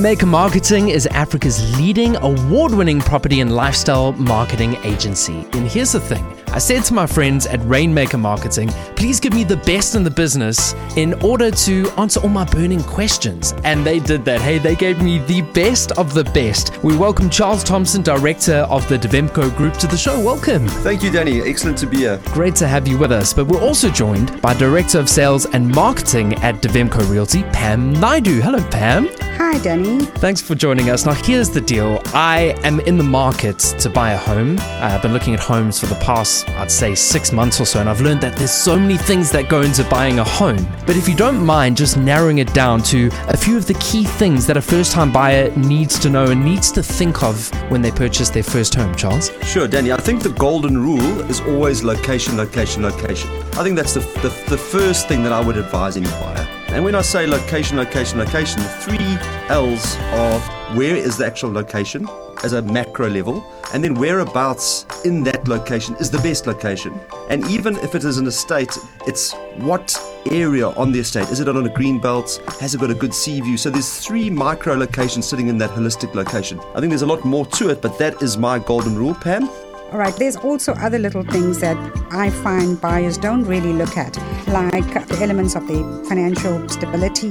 Rainmaker Marketing is Africa's leading award winning property and lifestyle marketing agency. And here's the thing I said to my friends at Rainmaker Marketing, please give me the best in the business in order to answer all my burning questions. And they did that. Hey, they gave me the best of the best. We welcome Charles Thompson, director of the Devmco Group, to the show. Welcome. Thank you, Danny. Excellent to be here. Great to have you with us. But we're also joined by Director of Sales and Marketing at Devmco Realty, Pam Naidu. Hello, Pam. Hi, Danny. Thanks for joining us. Now, here's the deal I am in the market to buy a home. Uh, I've been looking at homes for the past, I'd say, six months or so, and I've learned that there's so many things that go into buying a home. But if you don't mind just narrowing it down to a few of the key things that a first time buyer needs to know and needs to think of when they purchase their first home, Charles. Sure, Danny. I think the golden rule is always location, location, location. I think that's the, the, the first thing that I would advise any buyer. And when I say location, location, location, the three L's are where is the actual location as a macro level, and then whereabouts in that location is the best location. And even if it is an estate, it's what area on the estate. Is it on a green belt? Has it got a good sea view? So there's three micro locations sitting in that holistic location. I think there's a lot more to it, but that is my golden rule, Pam. All right, there's also other little things that I find buyers don't really look at, like the elements of the financial stability,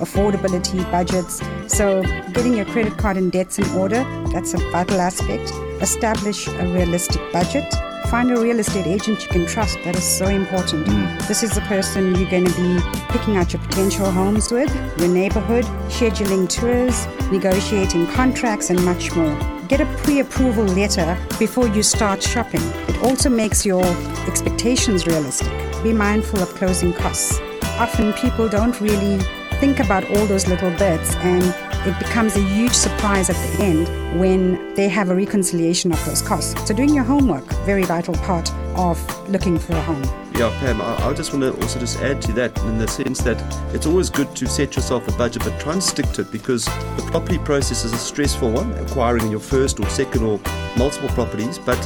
affordability, budgets. So, getting your credit card and debts in order, that's a vital aspect. Establish a realistic budget. Find a real estate agent you can trust. That is so important. Mm. This is the person you're going to be picking out your potential homes with, your neighborhood, scheduling tours, negotiating contracts, and much more get a pre approval letter before you start shopping. It also makes your expectations realistic. Be mindful of closing costs. Often people don't really think about all those little bits and it becomes a huge surprise at the end when they have a reconciliation of those costs. So, doing your homework, very vital part of looking for a home. Yeah, Pam, I, I just want to also just add to that in the sense that it's always good to set yourself a budget, but try and stick to it because the property process is a stressful one, acquiring your first or second or multiple properties, but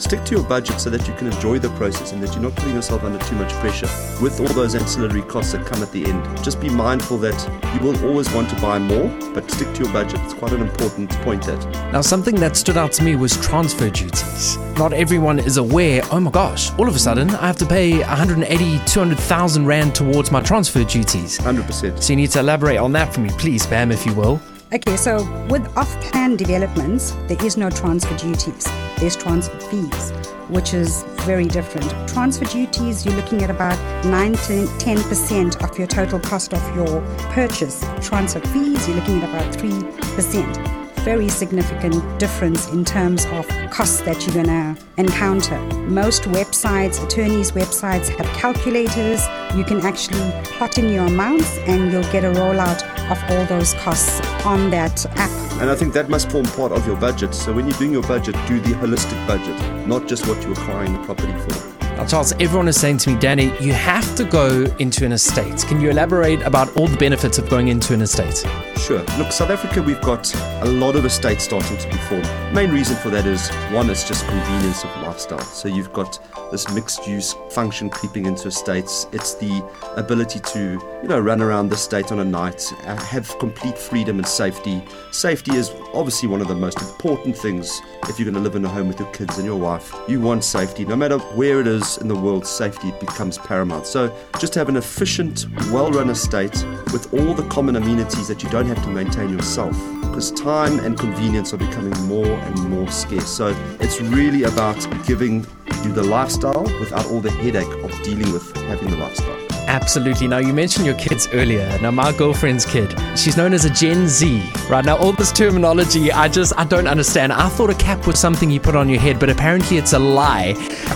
stick to your budget so that you can enjoy the process and that you're not putting yourself under too much pressure with all those ancillary costs that come at the end. Just be mindful that you will always want to buy more, but stick to your budget. It's quite an important point that. Now, something that stood out to me was transfer duties. Not everyone is aware, oh my gosh, all of a sudden I have to pay 180, 200,000 Rand towards my transfer duties. 100%. So you need to elaborate on that for me, please, Pam, if you will. Okay, so with off plan developments, there is no transfer duties, there's transfer fees, which is very different. Transfer duties, you're looking at about 9 to 10% of your total cost of your purchase. Transfer fees, you're looking at about 3% very significant difference in terms of costs that you're going to encounter. Most websites, attorneys' websites, have calculators. You can actually plot in your amounts and you'll get a rollout of all those costs on that app. And I think that must form part of your budget. So when you're doing your budget, do the holistic budget, not just what you're acquiring the property for. Now, Charles, everyone is saying to me, Danny, you have to go into an estate. Can you elaborate about all the benefits of going into an estate? Sure. Look, South Africa, we've got a lot of estates starting to be formed. Main reason for that is one, it's just convenience of lifestyle. So you've got this mixed use function creeping into estates. It's the ability to, you know, run around the state on a night, uh, have complete freedom and safety. Safety is obviously one of the most important things if you're going to live in a home with your kids and your wife. You want safety. No matter where it is in the world, safety becomes paramount. So just have an efficient, well run estate with all the common amenities that you don't have to maintain yourself because time and convenience are becoming more and more scarce. So it's really about giving you the lifestyle without all the headache of dealing with having the lifestyle. Absolutely. Now, you mentioned your kids earlier. Now, my girlfriend's kid, she's known as a Gen Z, right? Now, all this terminology, I just, I don't understand. I thought a cap was something you put on your head, but apparently it's a lie.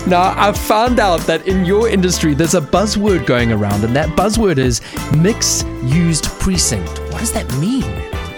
Now, I've found out that in your industry, there's a buzzword going around, and that buzzword is mixed used precinct. What does that mean?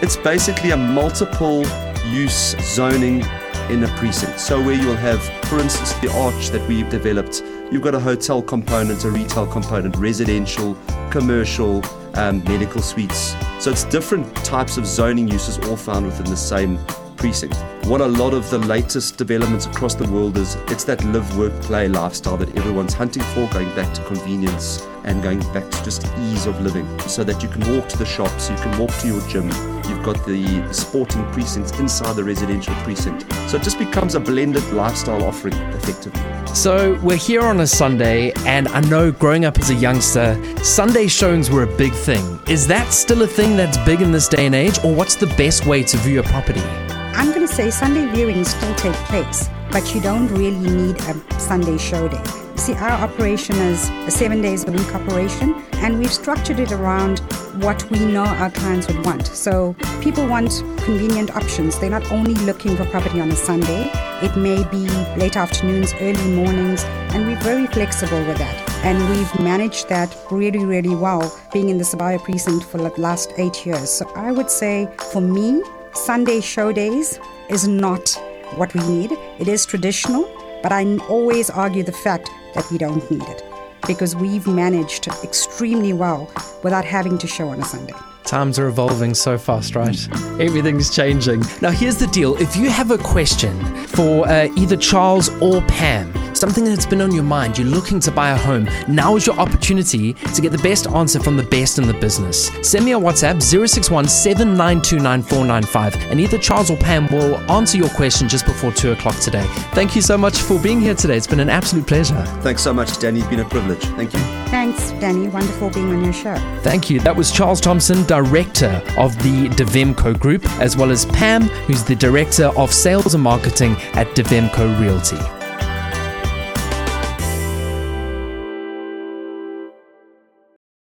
It's basically a multiple use zoning in a precinct. So, where you'll have, for instance, the arch that we've developed, you've got a hotel component, a retail component, residential, commercial, um, medical suites. So, it's different types of zoning uses all found within the same precinct. What a lot of the latest developments across the world is it's that live, work, play lifestyle that everyone's hunting for, going back to convenience and going back to just ease of living so that you can walk to the shops, you can walk to your gym, you've got the sporting precincts inside the residential precinct. So it just becomes a blended lifestyle offering effectively. So we're here on a Sunday, and I know growing up as a youngster, Sunday showings were a big thing. Is that still a thing that's big in this day and age, or what's the best way to view a property? I'm going to say Sunday viewings still take place, but you don't really need a Sunday show day. See, our operation is a seven days a week operation, and we've structured it around what we know our clients would want. So people want convenient options. They're not only looking for property on a Sunday, it may be late afternoons, early mornings, and we're very flexible with that. And we've managed that really, really well, being in the Sibaya precinct for the last eight years. So I would say for me, Sunday show days is not what we need. It is traditional, but I always argue the fact that we don't need it because we've managed extremely well without having to show on a Sunday. Times are evolving so fast, right? Everything's changing. Now, here's the deal if you have a question for uh, either Charles or Pam, something that's been on your mind, you're looking to buy a home, now is your opportunity to get the best answer from the best in the business. Send me a WhatsApp 061 and either Charles or Pam will answer your question just before 2 o'clock today. Thank you so much for being here today. It's been an absolute pleasure. Thanks so much, Danny. It's been a privilege. Thank you. Thanks, Danny. Wonderful being on your show. Thank you. That was Charles Thompson, Director of the Devmco Group, as well as Pam, who's the Director of Sales and Marketing at Devmco Realty.